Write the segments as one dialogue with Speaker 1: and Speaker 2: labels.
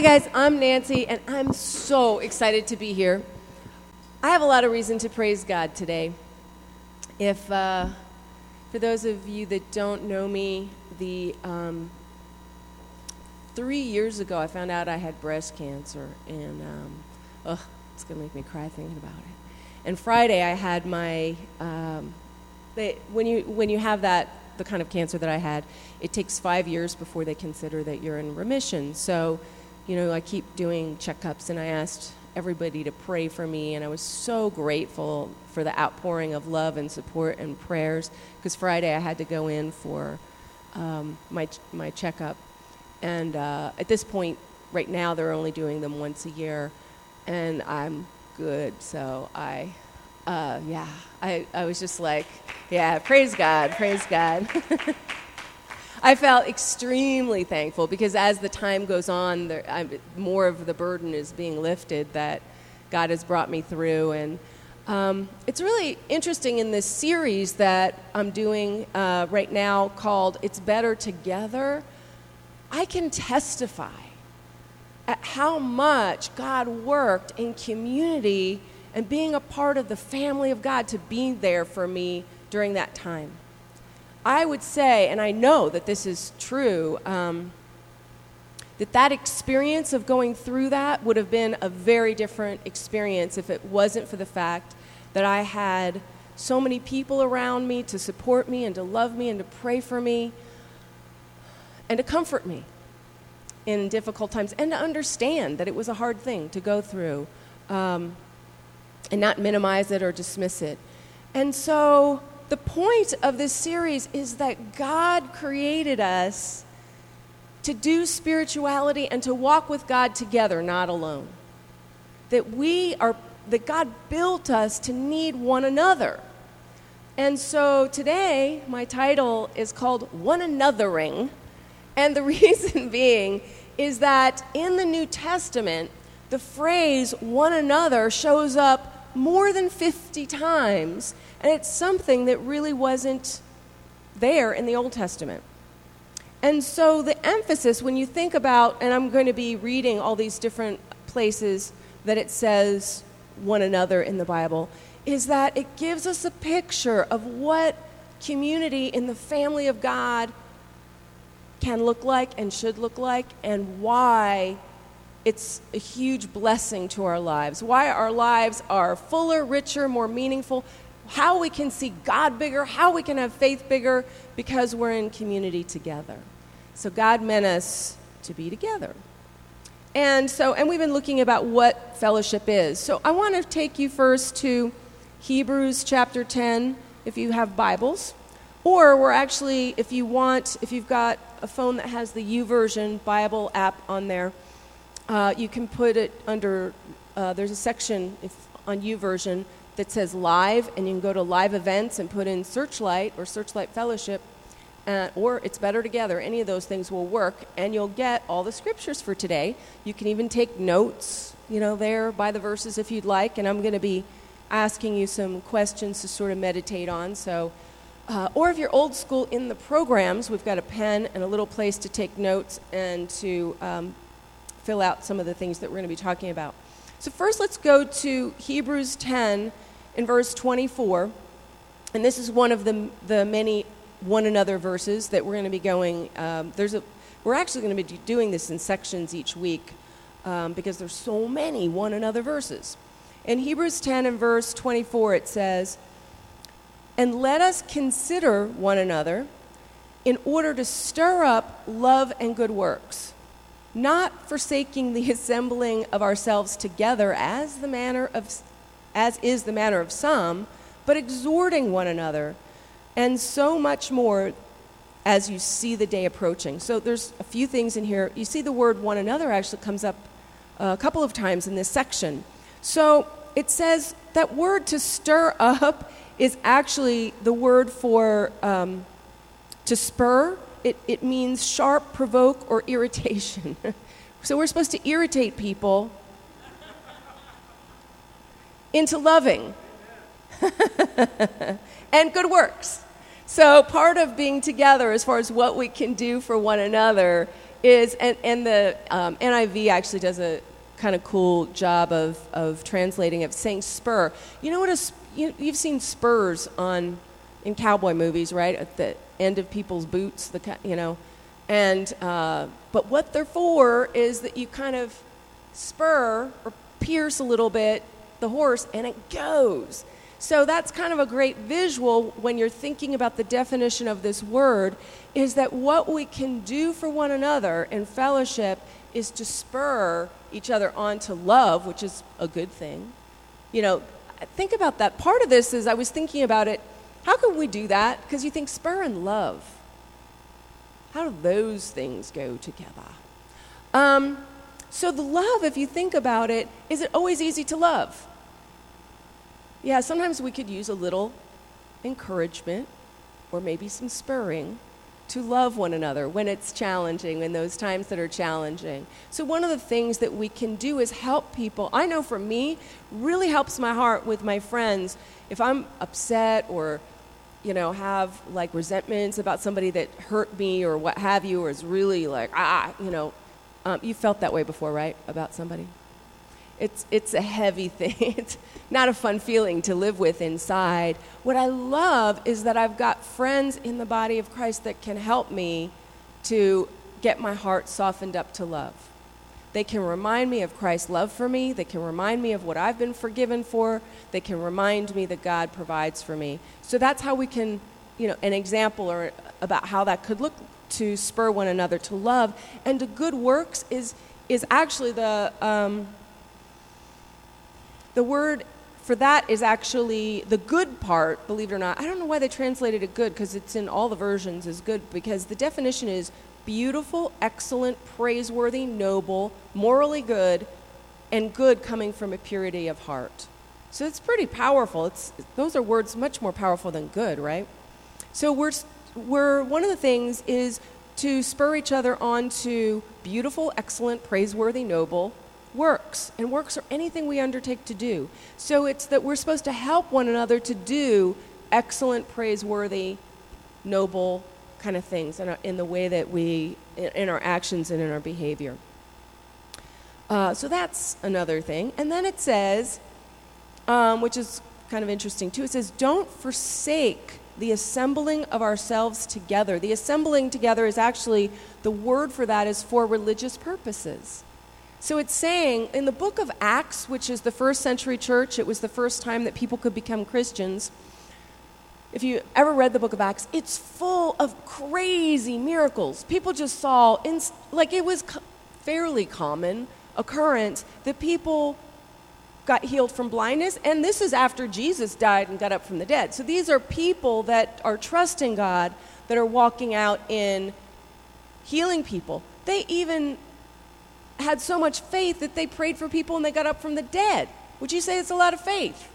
Speaker 1: Hi, guys, I'm Nancy, and I'm so excited to be here. I have a lot of reason to praise God today. If, uh, for those of you that don't know me, the um, three years ago I found out I had breast cancer, and um, ugh, it's gonna make me cry thinking about it. And Friday I had my, um, they, when you when you have that the kind of cancer that I had, it takes five years before they consider that you're in remission. So you know, I keep doing checkups, and I asked everybody to pray for me, and I was so grateful for the outpouring of love and support and prayers. Because Friday I had to go in for um, my my checkup, and uh, at this point, right now they're only doing them once a year, and I'm good. So I, uh, yeah, I I was just like, yeah, praise God, praise God. I felt extremely thankful because as the time goes on, there, I, more of the burden is being lifted that God has brought me through. And um, it's really interesting in this series that I'm doing uh, right now called It's Better Together. I can testify at how much God worked in community and being a part of the family of God to be there for me during that time. I would say, and I know that this is true, um, that that experience of going through that would have been a very different experience if it wasn't for the fact that I had so many people around me to support me and to love me and to pray for me and to comfort me in difficult times and to understand that it was a hard thing to go through um, and not minimize it or dismiss it. And so the point of this series is that God created us to do spirituality and to walk with God together, not alone. That we are, that God built us to need one another. And so today, my title is called One Anothering. And the reason being is that in the New Testament, the phrase one another shows up more than 50 times and it's something that really wasn't there in the Old Testament. And so the emphasis, when you think about, and I'm going to be reading all these different places that it says one another in the Bible, is that it gives us a picture of what community in the family of God can look like and should look like, and why it's a huge blessing to our lives, why our lives are fuller, richer, more meaningful, how we can see God bigger, how we can have faith bigger, because we're in community together. So God meant us to be together. And so, and we've been looking about what fellowship is. So I want to take you first to Hebrews chapter 10, if you have Bibles. Or we're actually, if you want, if you've got a phone that has the YouVersion Bible app on there, uh, you can put it under, uh, there's a section if, on YouVersion that says live, and you can go to live events and put in Searchlight or Searchlight Fellowship, uh, or It's Better Together. Any of those things will work, and you'll get all the scriptures for today. You can even take notes, you know, there by the verses if you'd like, and I'm going to be asking you some questions to sort of meditate on. So, uh, or if you're old school in the programs, we've got a pen and a little place to take notes and to um, fill out some of the things that we're going to be talking about. So, first, let's go to Hebrews 10 in verse 24. And this is one of the, the many one another verses that we're going to be going. Um, there's a, we're actually going to be doing this in sections each week um, because there's so many one another verses. In Hebrews 10 and verse 24, it says, And let us consider one another in order to stir up love and good works, not forsaking the assembling of ourselves together as the manner of as is the manner of some, but exhorting one another, and so much more as you see the day approaching. So there's a few things in here. You see the word one another actually comes up a couple of times in this section. So it says that word to stir up is actually the word for um, to spur. It, it means sharp, provoke, or irritation. so we're supposed to irritate people into loving and good works. So, part of being together, as far as what we can do for one another, is, and, and the um, NIV actually does a kind of cool job of, of translating it, saying spur. You know what a, you, you've seen spurs on, in cowboy movies, right? At the end of people's boots, the, you know. And, uh, but what they're for is that you kind of spur or pierce a little bit the horse and it goes. So that's kind of a great visual when you're thinking about the definition of this word is that what we can do for one another in fellowship is to spur each other on to love, which is a good thing. You know, think about that. Part of this is I was thinking about it. How can we do that? Because you think spur and love. How do those things go together? Um, so, the love, if you think about it, is it always easy to love? Yeah, sometimes we could use a little encouragement or maybe some spurring to love one another when it's challenging, in those times that are challenging. So, one of the things that we can do is help people. I know for me, really helps my heart with my friends. If I'm upset or, you know, have like resentments about somebody that hurt me or what have you, or is really like, ah, you know, um, you felt that way before, right? About somebody? It's, it's a heavy thing. It's not a fun feeling to live with inside. What I love is that I've got friends in the body of Christ that can help me to get my heart softened up to love. They can remind me of Christ's love for me. They can remind me of what I've been forgiven for. They can remind me that God provides for me. So that's how we can, you know, an example or about how that could look to spur one another to love. And to good works is is actually the um, the word for that is actually the good part, believe it or not. I don't know why they translated it good because it's in all the versions as good because the definition is beautiful, excellent, praiseworthy, noble, morally good, and good coming from a purity of heart. So it's pretty powerful. It's, those are words much more powerful than good, right? So we're, we're, one of the things is to spur each other on to beautiful, excellent, praiseworthy, noble, works, and works are anything we undertake to do. So it's that we're supposed to help one another to do excellent, praiseworthy, noble kind of things in, our, in the way that we, in, in, our actions and in our behavior. Uh, so that's another thing. And then it says, um, which is kind of interesting too, it says, don't forsake the assembling of ourselves together. The assembling together is actually, the word for that is for religious purposes. So it's saying in the book of Acts, which is the first century church, it was the first time that people could become Christians. If you ever read the book of Acts, it's full of crazy miracles. People just saw, like it was fairly common occurrence that people got healed from blindness, and this is after Jesus died and got up from the dead. So these are people that are trusting God, that are walking out in healing people. They even had so much faith that they prayed for people and they got up from the dead. Would you say it's a lot of faith?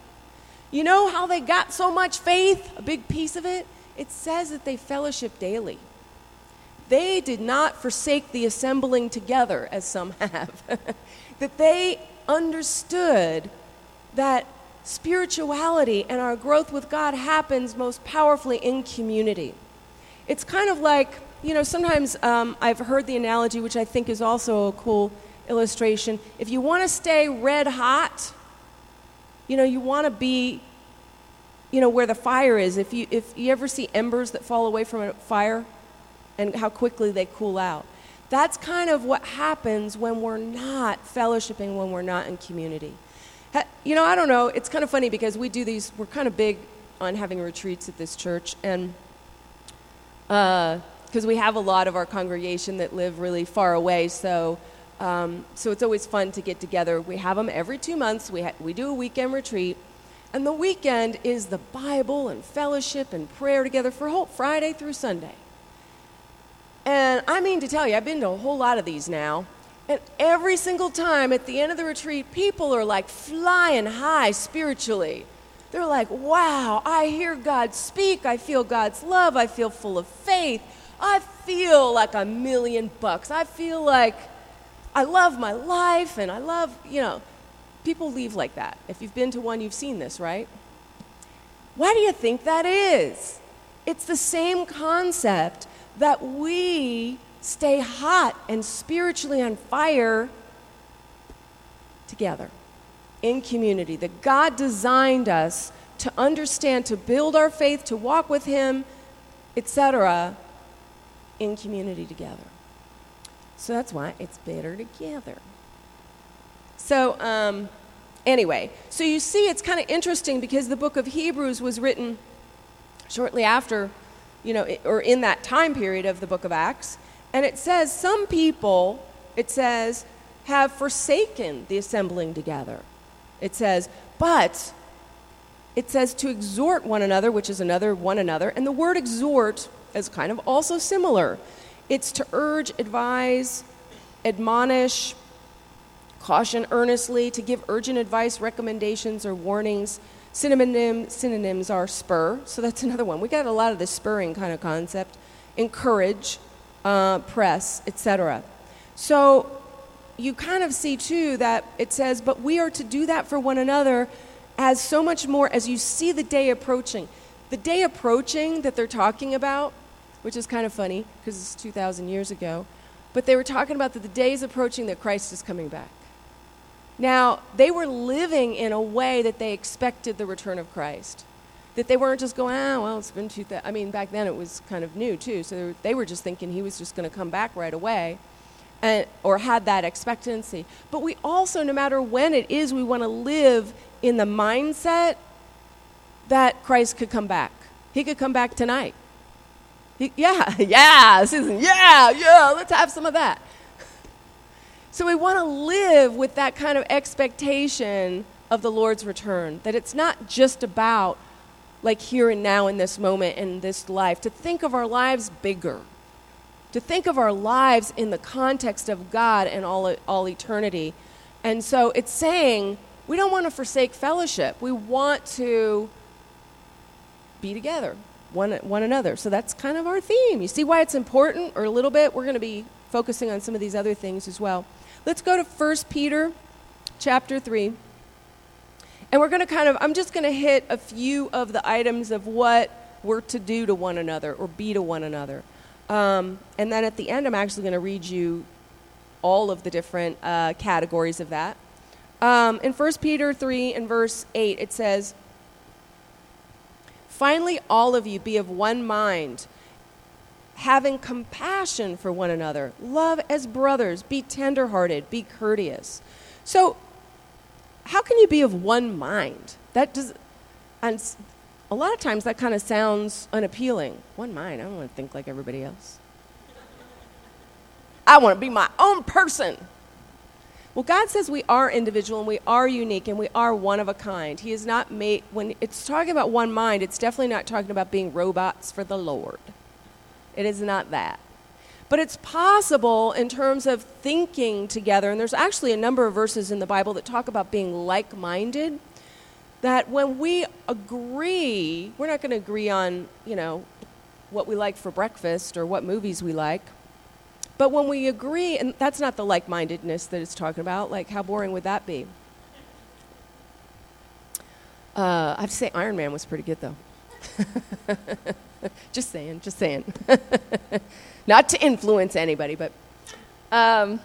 Speaker 1: You know how they got so much faith? A big piece of it? It says that they fellowship daily. They did not forsake the assembling together, as some have. that they understood that spirituality and our growth with God happens most powerfully in community. It's kind of like you know, sometimes um, I've heard the analogy, which I think is also a cool illustration. If you want to stay red hot, you know, you want to be, you know, where the fire is. If you, if you ever see embers that fall away from a fire and how quickly they cool out, that's kind of what happens when we're not fellowshipping, when we're not in community. You know, I don't know. It's kind of funny because we do these, we're kind of big on having retreats at this church. And, uh, because we have a lot of our congregation that live really far away. So, um, so it's always fun to get together. We have them every two months. We, ha- we do a weekend retreat. And the weekend is the Bible and fellowship and prayer together for whole Friday through Sunday. And I mean to tell you, I've been to a whole lot of these now. And every single time at the end of the retreat, people are like flying high spiritually. They're like, wow, I hear God speak. I feel God's love. I feel full of faith. I feel like a million bucks. I feel like I love my life and I love, you know, people leave like that. If you've been to one, you've seen this, right? Why do you think that is? It's the same concept that we stay hot and spiritually on fire together in community. That God designed us to understand, to build our faith, to walk with Him, etc., in community together. So that's why it's better together. So, um, anyway, so you see, it's kind of interesting because the book of Hebrews was written shortly after, you know, or in that time period of the book of Acts. And it says, some people, it says, have forsaken the assembling together. It says, but it says to exhort one another, which is another one another. And the word exhort is kind of also similar. It's to urge, advise, admonish, caution earnestly, to give urgent advice, recommendations, or warnings. Synonym, synonyms are spur, so that's another one. We got a lot of the spurring kind of concept. Encourage, uh, press, etc. So you kind of see too that it says, but we are to do that for one another as so much more as you see the day approaching. The day approaching that they're talking about, which is kind of funny because it's 2,000 years ago, but they were talking about that the day is approaching that Christ is coming back. Now, they were living in a way that they expected the return of Christ. That they weren't just going, ah, well, it's been 2000. I mean, back then it was kind of new, too. So they were just thinking he was just going to come back right away and, or had that expectancy. But we also, no matter when it is, we want to live in the mindset that Christ could come back. He could come back tonight. Yeah, yeah, Susan, yeah, yeah, let's have some of that. So we want to live with that kind of expectation of the Lord's return, that it's not just about like here and now in this moment in this life, to think of our lives bigger, to think of our lives in the context of God and all, all eternity. And so it's saying we don't want to forsake fellowship. We want to be together, one, one another. So that's kind of our theme. You see why it's important, or a little bit? We're going to be focusing on some of these other things as well. Let's go to 1 Peter chapter 3. And we're going to kind of, I'm just going to hit a few of the items of what we're to do to one another or be to one another. Um, and then at the end, I'm actually going to read you all of the different uh, categories of that. Um, in 1 Peter 3 and verse 8, it says, Finally, all of you be of one mind having compassion for one another, love as brothers, be tenderhearted, be courteous. So, how can you be of one mind? That does, and a lot of times that kind of sounds unappealing. One mind, I don't want to think like everybody else. I want to be my own person. Well, God says we are individual and we are unique and we are one of a kind. He is not made, when it's talking about one mind, it's definitely not talking about being robots for the Lord. It is not that. But it's possible in terms of thinking together, and there's actually a number of verses in the Bible that talk about being like minded. That when we agree, we're not going to agree on, you know, what we like for breakfast or what movies we like. But when we agree, and that's not the like mindedness that it's talking about, like how boring would that be? Uh, I have to say, Iron Man was pretty good, though. just saying, just saying. Not to influence anybody, but. Um,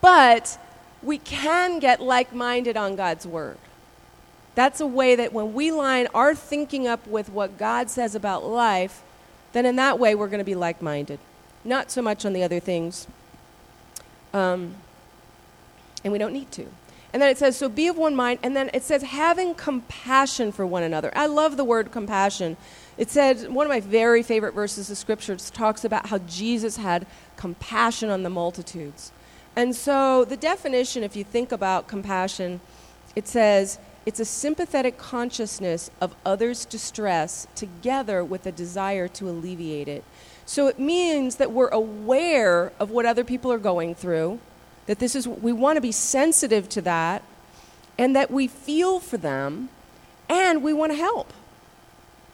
Speaker 1: but we can get like minded on God's word. That's a way that when we line our thinking up with what God says about life, then in that way we're going to be like minded. Not so much on the other things. Um, and we don't need to. And then it says, so be of one mind. And then it says, having compassion for one another. I love the word compassion it said, one of my very favorite verses of Scripture talks about how Jesus had compassion on the multitudes. And so the definition, if you think about compassion, it says, it's a sympathetic consciousness of others' distress together with a desire to alleviate it. So it means that we're aware of what other people are going through, that this is, we want to be sensitive to that, and that we feel for them, and we want to help.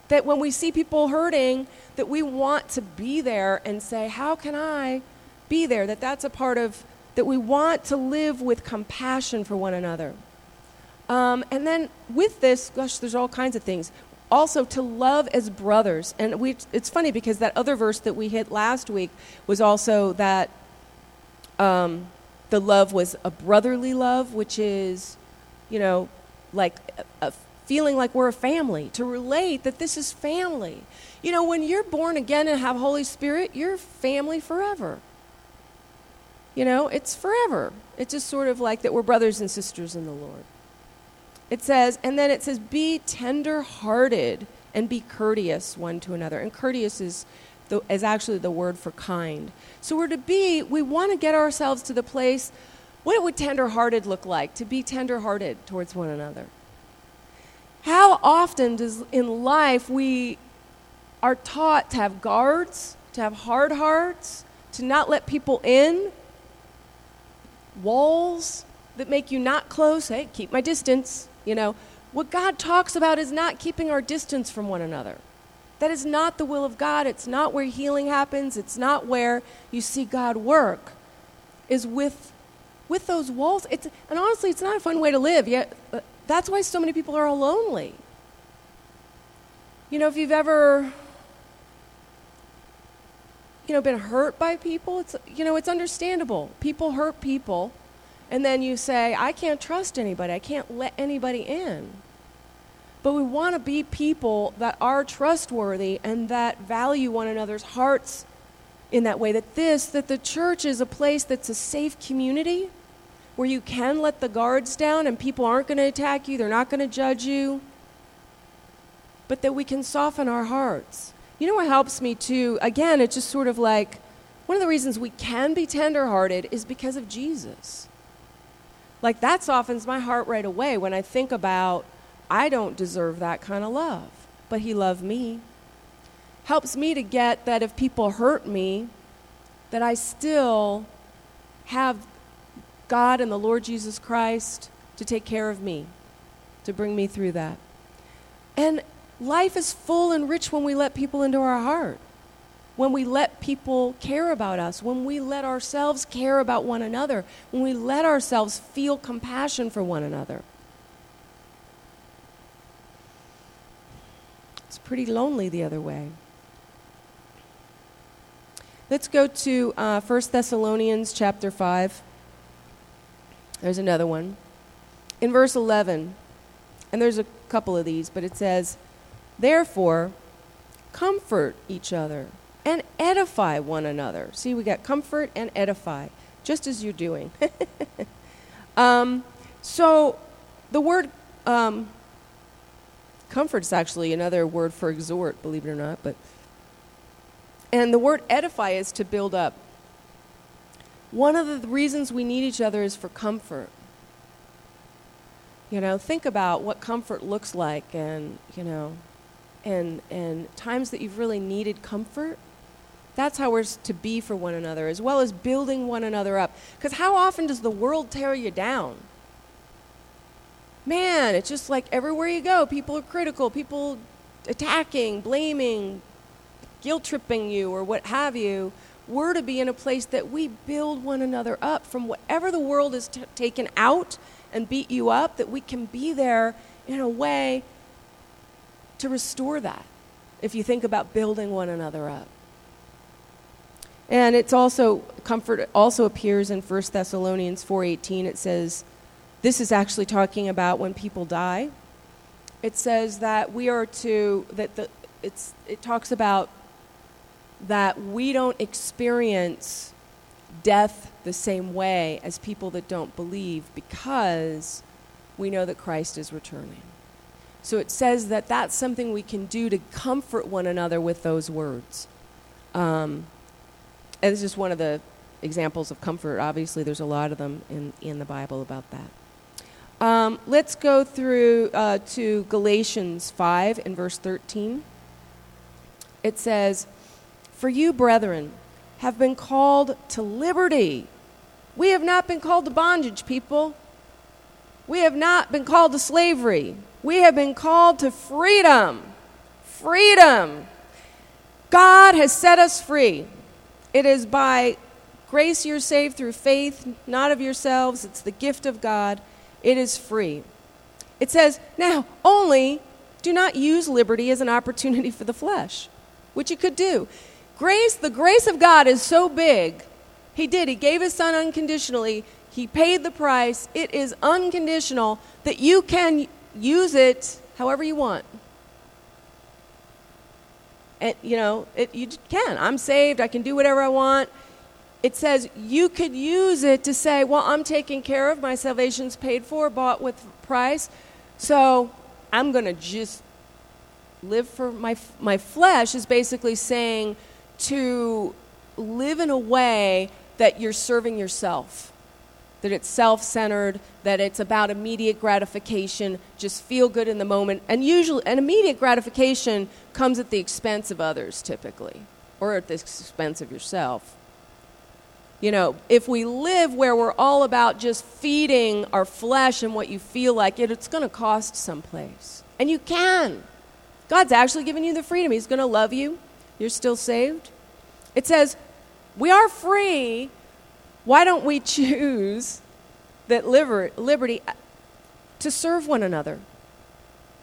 Speaker 1: That when we see people hurting, that we want to be there and say, How can I be there? That that's a part of, that we want to live with compassion for one another. Um, and then with this, gosh, there's all kinds of things. Also to love as brothers. And we, it's funny because that other verse that we hit last week was also that um, the love was a brotherly love, which is, you know, like a, a feeling like we're a family, to relate that this is family. You know, when you're born again and have Holy Spirit, you're family forever. You know, it's forever. It's just sort of like that we're brothers and sisters in the Lord. It says, and then it says, be tender hearted and be courteous one to another. And courteous is, the, is actually the word for kind. So we're to be, we want to get ourselves to the place, what would tender hearted look like? To be tender hearted towards one another. How often does in life we are taught to have guards, to have hard hearts, to not let people in, walls that make you not close. Hey, keep my distance. You know, what God talks about is not keeping our distance from one another. That is not the will of God. It's not where healing happens. It's not where you see God work. Is with with those walls. It's and honestly, it's not a fun way to live. Yet uh, that's why so many people are all lonely. You know, if you've ever you know been hurt by people, it's you know, it's understandable. People hurt people and then you say, I can't trust anybody, I can't let anybody in. But we want to be people that are trustworthy and that value one another's hearts in that way. That this, that the church is a place that's a safe community where you can let the guards down and people aren't going to attack you, they're not going to judge you, but that we can soften our hearts. You know what helps me too? Again, it's just sort of like one of the reasons we can be tenderhearted is because of Jesus. Like that softens my heart right away when I think about I don't deserve that kind of love, but He loved me. Helps me to get that if people hurt me, that I still have God and the Lord Jesus Christ to take care of me, to bring me through that. And life is full and rich when we let people into our heart when we let people care about us, when we let ourselves care about one another, when we let ourselves feel compassion for one another. It's pretty lonely the other way. Let's go to uh, 1 Thessalonians chapter 5. There's another one. In verse 11, and there's a couple of these, but it says, Therefore, comfort each other and edify one another. See, we got comfort and edify, just as you're doing. um, so the word um, comfort is actually another word for exhort, believe it or not. But and the word edify is to build up. One of the reasons we need each other is for comfort. You know, think about what comfort looks like, and you know, and and times that you've really needed comfort that's how we're to be for one another, as well as building one another up. Because how often does the world tear you down? Man, it's just like everywhere you go, people are critical, people attacking, blaming, guilt tripping you, or what have you. We're to be in a place that we build one another up from whatever the world has t- taken out and beat you up, that we can be there in a way to restore that if you think about building one another up. And it's also comfort also appears in 1 Thessalonians 4:18 it says this is actually talking about when people die. It says that we are to that the it's it talks about that we don't experience death the same way as people that don't believe because we know that Christ is returning. So it says that that's something we can do to comfort one another with those words. Um, and it's just one of the examples of comfort. Obviously, there's a lot of them in, in the Bible about that. Um, let's go through uh, to Galatians 5 and verse 13. It says, For you, brethren, have been called to liberty. We have not been called to bondage, people. We have not been called to slavery. We have been called to freedom. Freedom. God has set us free. It is by grace you're saved through faith, not of yourselves. It's the gift of God. It is free. It says, now, only Do not use liberty as an opportunity for the flesh, which you could do. Grace, the grace of God is so big. He did. He gave his son unconditionally. He paid the price. It is unconditional that you can use it however you want. And, you know, it, you can. I'm saved. I can do whatever I want. It says you could use it to say, well, I'm taken care of. My salvation's paid for, bought with price. So I'm going to just live for my, my flesh is basically saying to live in a way that you're serving yourself, that it's self centered, that it's about immediate gratification, just feel good in the moment. And usually, an immediate gratification comes at the expense of others typically, or at the expense of yourself. You know, if we live where we're all about just feeding our flesh and what you feel like, it, it's going to cost someplace. And you can. God's actually given you the freedom. He's going to love you. You're still saved. It says, We are free. Why don't we choose that liber- liberty uh, to serve one another?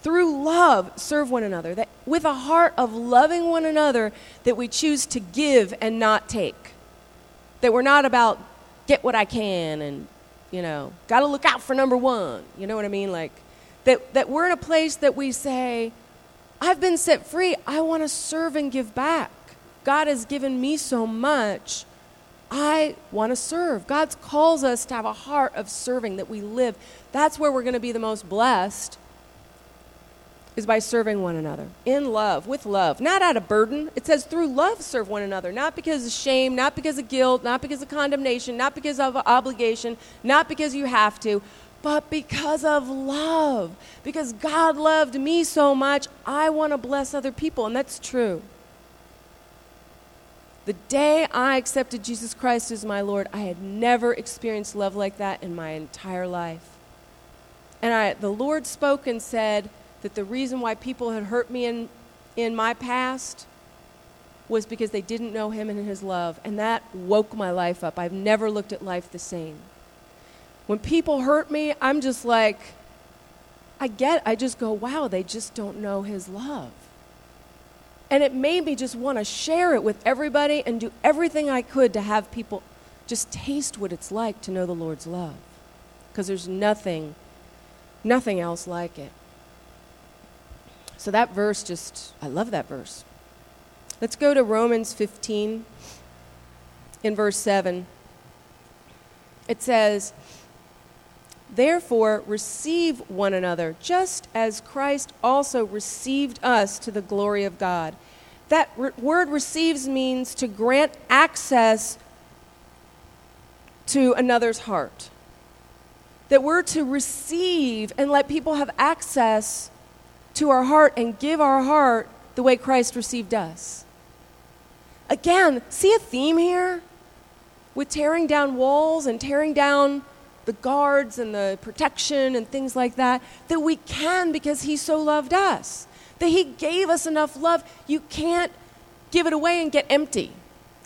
Speaker 1: Through love, serve one another. That with a heart of loving one another, that we choose to give and not take that we're not about get what I can and, you know, got to look out for number one. You know what I mean? Like, that, that we're in a place that we say, I've been set free. I want to serve and give back. God has given me so much. I want to serve. God calls us to have a heart of serving that we live. That's where we're going to be the most blessed is by serving one another in love, with love, not out of burden. It says through love serve one another, not because of shame, not because of guilt, not because of condemnation, not because of obligation, not because you have to, but because of love. Because God loved me so much, I want to bless other people, and that's true. The day I accepted Jesus Christ as my Lord, I had never experienced love like that in my entire life. And I, the Lord spoke and said, that the reason why people had hurt me in, in my past was because they didn't know him and his love. And that woke my life up. I've never looked at life the same. When people hurt me, I'm just like, I get, I just go, wow, they just don't know his love. And it made me just want to share it with everybody and do everything I could to have people just taste what it's like to know the Lord's love. Because there's nothing, nothing else like it. So that verse just, I love that verse. Let's go to Romans 15 in verse 7. It says, Therefore, receive one another, just as Christ also received us to the glory of God. That re- word receives means to grant access to another's heart. That we're to receive and let people have access to our heart and give our heart the way Christ received us. Again, see a theme here with tearing down walls and tearing down the guards and the protection and things like that, that we can because He so loved us. That He gave us enough love. You can't give it away and get empty.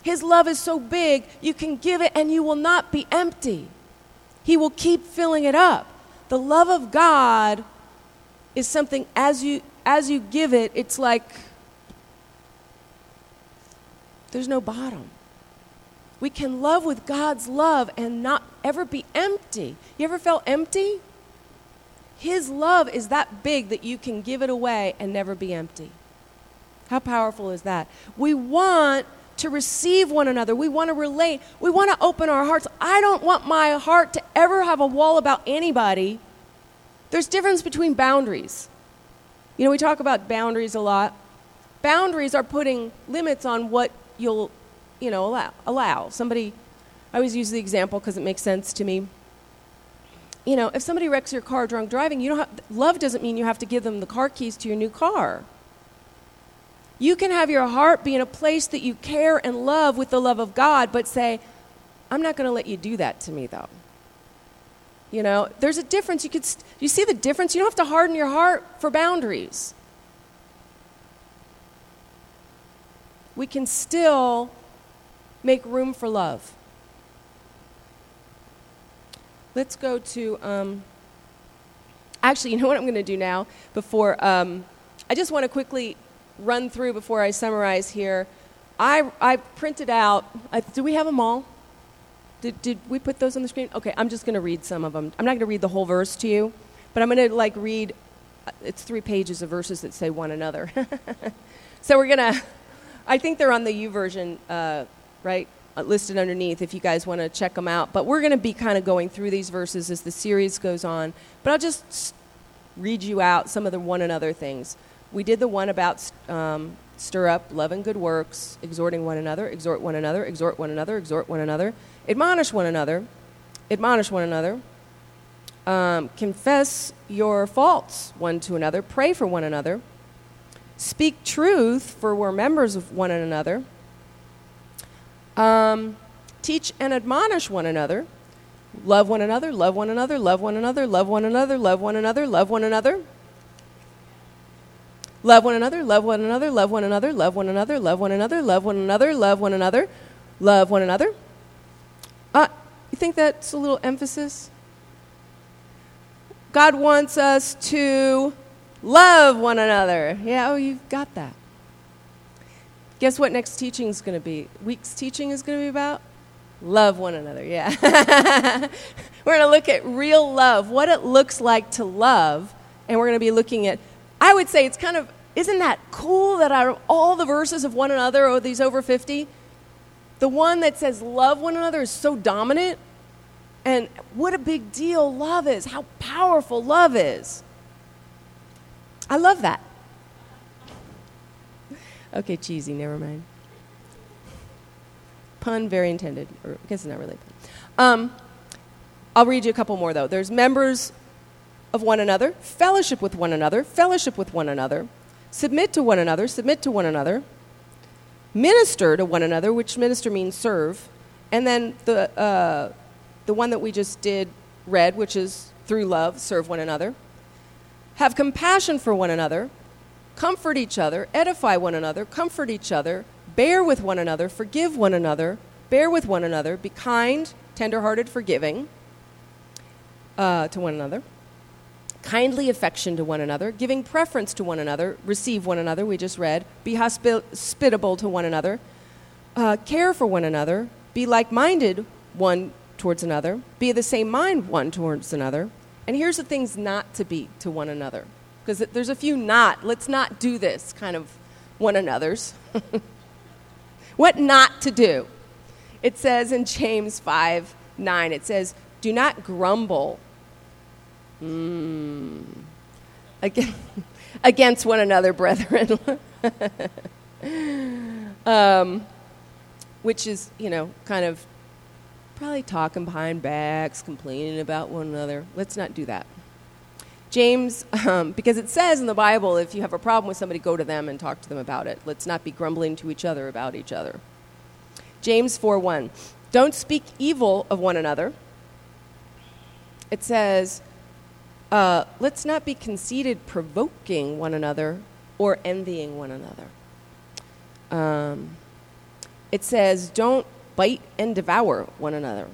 Speaker 1: His love is so big, you can give it and you will not be empty. He will keep filling it up. The love of God is something as you as you give it, it's like there's no bottom. We can love with God's love and not ever be empty. You ever felt empty? His love is that big that you can give it away and never be empty. How powerful is that? We want to receive one another. We want to relate. We want to open our hearts. I don't want my heart to ever have a wall about anybody there's difference between boundaries. You know, we talk about boundaries a lot. Boundaries are putting limits on what you'll, you know, allow. allow. Somebody, I always use the example because it makes sense to me. You know, if somebody wrecks your car drunk driving, you don't have, love doesn't mean you have to give them the car keys to your new car. You can have your heart be in a place that you care and love with the love of God, but say, I'm not going to let you do that to me, though. You know, there's a difference. You could you see the difference? You don't have to harden your heart for boundaries. We can still make room for love. Let's go to. Um, actually, you know what I'm going to do now before um, I just want to quickly run through before I summarize here. I, I printed out, uh, do we have them all? Did, did we put those on the screen? Okay, I'm just going to read some of them. I'm not going to read the whole verse to you, but I'm going to like read, uh, it's three pages of verses that say one another. so we're going to, I think they're on the YouVersion, uh, right? Uh, listed underneath if you guys want to check them out. But we're going to be kind of going through these verses as the series goes on. But I'll just read you out some of the one another things. We did the one about um, stir up love and good works, exhorting one another, exhort one another, exhort one another, exhort one another, admonish one another, admonish one another, um, confess your faults one to another, pray for one another, speak truth, for we're members of one another, um, teach and admonish one another, love one another, love one another, love one another, love one another, love one another, love one another. Love one another, love one another, love one another, love one another, love one another, love one another, love one another, love one another. Uh, you think that's a little emphasis? God wants us to love one another. Yeah, oh, you've got that. Guess what next teaching is going to be? Week's teaching is going to be about love one another. Yeah. we're going to look at real love, what it looks like to love, and we're going to be looking at I would say it's kind of isn't that cool that out of all the verses of one another, or these over 50, the one that says love one another is so dominant? And what a big deal love is, how powerful love is. I love that. Okay, cheesy, never mind. Pun very intended, or I guess it's not really Um, I'll read you a couple more, though. There's members of one another, fellowship with one another, fellowship with one another, submit to one another, submit to one another, minister to one another, which minister means serve, and then the, uh, the one that we just did read, which is through love, serve one another, have compassion for one another, comfort each other, edify one another, comfort each other, bear with one another, forgive one another, bear with one another, be kind, tenderhearted, forgiving uh, to one another kindly affection to one another, giving preference to one another, receive one another, we just read, be hospitable to one another, uh, care for one another, be like minded one towards another, be of the same mind one towards another. And here's the things not to be to one another. Because there's a few not, let's not do this kind of one another's. what not to do? It says in James 5 9, it says, Do not grumble Mm. Against, one another, brethren. um, which is, you know, kind of probably talking behind backs, complaining about one another. Let's not do that. James, um, because it says in the Bible, if you have a problem with somebody, go to them and talk to them about it. Let's not be grumbling to each other about each other. James 4 1. Don't speak evil of one another. It says, uh, let's not be conceited, provoking one another or envying one another. Um, it says, don't bite and devour one another.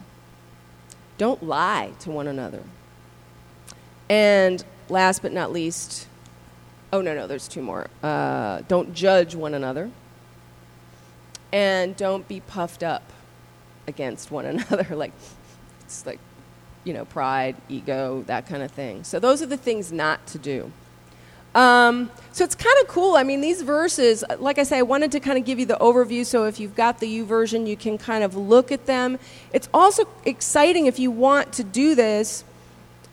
Speaker 1: Don't lie to one another. And last but not least, oh, no, no, there's two more. Uh, don't judge one another. And don't be puffed up against one another. like, it's like you know, pride, ego, that kind of thing. So those are the things not to do. Um, so it's kind of cool. I mean, these verses, like I say, I wanted to kind of give you the overview. So if you've got the YouVersion, you can kind of look at them. It's also exciting if you want to do this,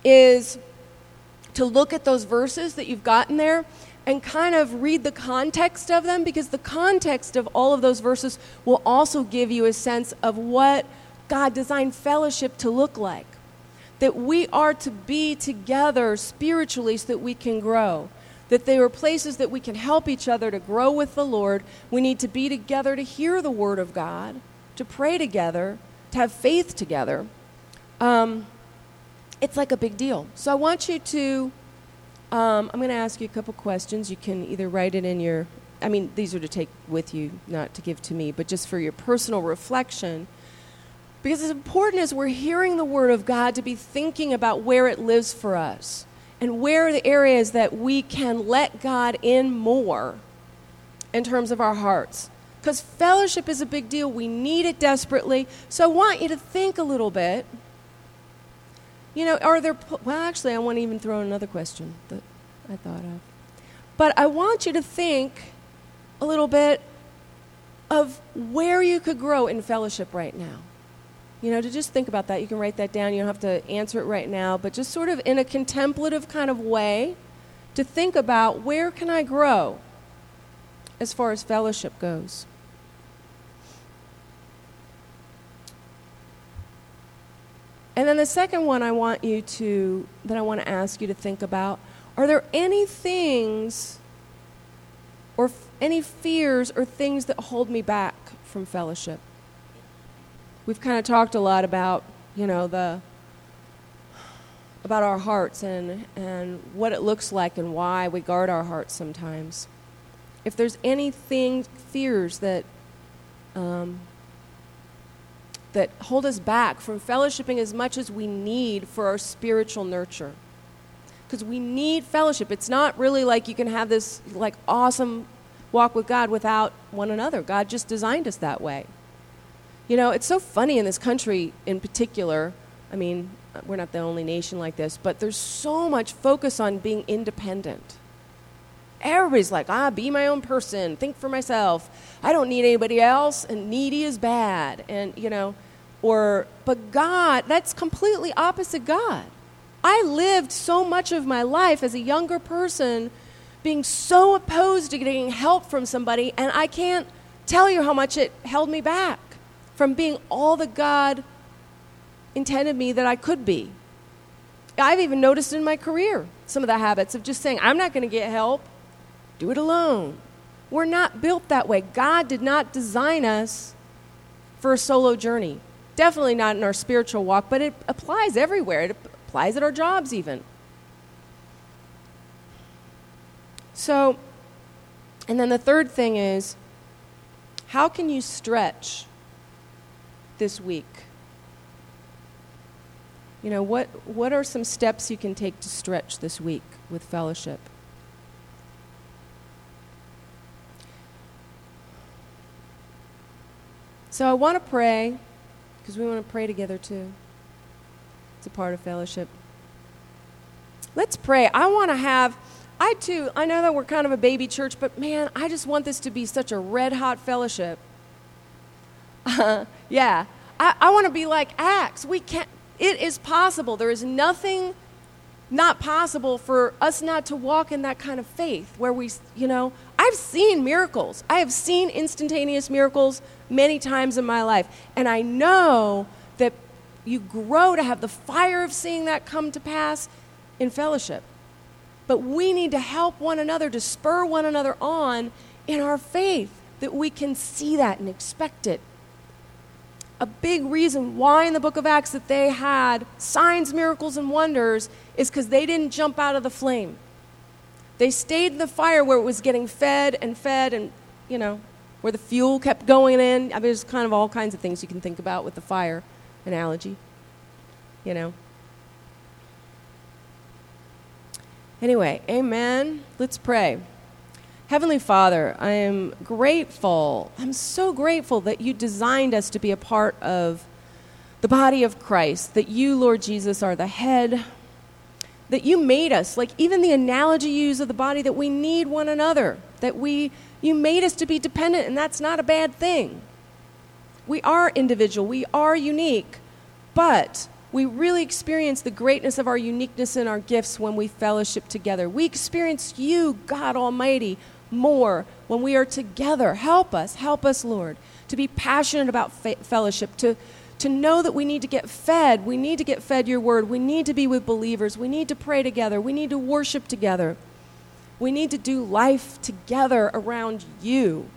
Speaker 1: is to look at those verses that you've gotten there and kind of read the context of them because the context of all of those verses will also give you a sense of what God designed fellowship to look like that we are to be together spiritually so that we can grow. That there are places that we can help each other to grow with the Lord. We need to be together to hear the Word of God, to pray together, to have faith together. Um, it's like a big deal. So I want you to, um, I'm going to ask you a couple questions. You can either write it in your, I mean, these are to take with you, not to give to me, but just for your personal reflection. Because it's important as we're hearing the Word of God to be thinking about where it lives for us and where are the areas that we can let God in more in terms of our hearts. Because fellowship is a big deal. We need it desperately. So I want you to think a little bit. You know, are there, well, actually, I want to even throw in another question that I thought of. But I want you to think a little bit of where you could grow in fellowship right now. You know, to just think about that. You can write that down. You don't have to answer it right now, but just sort of in a contemplative kind of way to think about where can I grow as far as fellowship goes. And then the second one I want you to, that I want to ask you to think about are there any things or f- any fears or things that hold me back from fellowship? We've kind of talked a lot about, you know, the about our hearts and and what it looks like and why we guard our hearts sometimes. If there's anything fears that um, that hold us back from fellowshipping as much as we need for our spiritual nurture because we need fellowship it's not really like you can have this like awesome walk with god without one another god just designed us that way you know, it's so funny in this country in particular. I mean, we're not the only nation like this, but there's so much focus on being independent. Everybody's like, ah, be my own person, think for myself. I don't need anybody else, and needy is bad. And, you know, or, but God, that's completely opposite God. I lived so much of my life as a younger person being so opposed to getting help from somebody, and I can't tell you how much it held me back from being all that God intended me that I could be. I've even noticed in my career some of the habits of just saying, I'm not going to get help, do it alone. We're not built that way. God did not design us for a solo journey. Definitely not in our spiritual walk, but it applies everywhere. It applies at our jobs, even. So, and then the third thing is how can you stretch this week? You know, what, what are some steps you can take to stretch this week with fellowship? So I want to pray, because we want to pray together too. It's a part of fellowship. Let's pray. I want to have, I too, I know that we're kind of a baby church, but man, I just want this to be such a red hot fellowship uh, yeah. I, I want to be like Acts. We can't, it is possible. There is nothing not possible for us not to walk in that kind of faith where we, you know, I've seen miracles. I have seen instantaneous miracles many times in my life. And I know that you grow to have the fire of seeing that come to pass in fellowship. But we need to help one another, to spur one another on in our faith, that we can see that and expect it a big reason why in the book of Acts that they had signs, miracles, and wonders is because they didn't jump out of the flame. They stayed in the fire where it was getting fed and fed and, you know, where the fuel kept going in. I mean, there's kind of all kinds of things you can think about with the fire analogy, you know. Anyway, amen. Let's pray. Heavenly Father, I am grateful. I'm so grateful that you designed us to be a part of the body of Christ, that you, Lord Jesus, are the head, that you made us, like even the analogy you use of the body, that we need one another, that we, you made us to be dependent, and that's not a bad thing. We are individual, we are unique, but we really experience the greatness of our uniqueness and our gifts when we fellowship together. We experience you, God Almighty, more when we are together. Help us, help us, Lord, to be passionate about fellowship, to, to know that we need to get fed. We need to get fed your word. We need to be with believers. We need to pray together. We need to worship together. We need to do life together around you.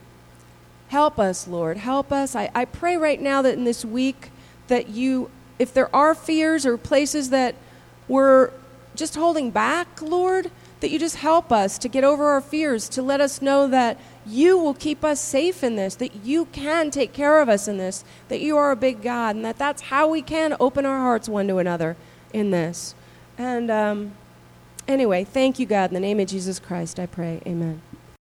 Speaker 1: Help us, Lord. Help us. I, I pray right now that in this week that you, if there are fears or places that we're just holding back, Lord, that you just help us to get over our fears, to let us know that you will keep us safe in this, that you can take care of us in this, that you are a big God, and that that's how we can open our hearts one to another in this. And um, Anyway, thank you, God. In the name of Jesus Christ, I pray. Amen.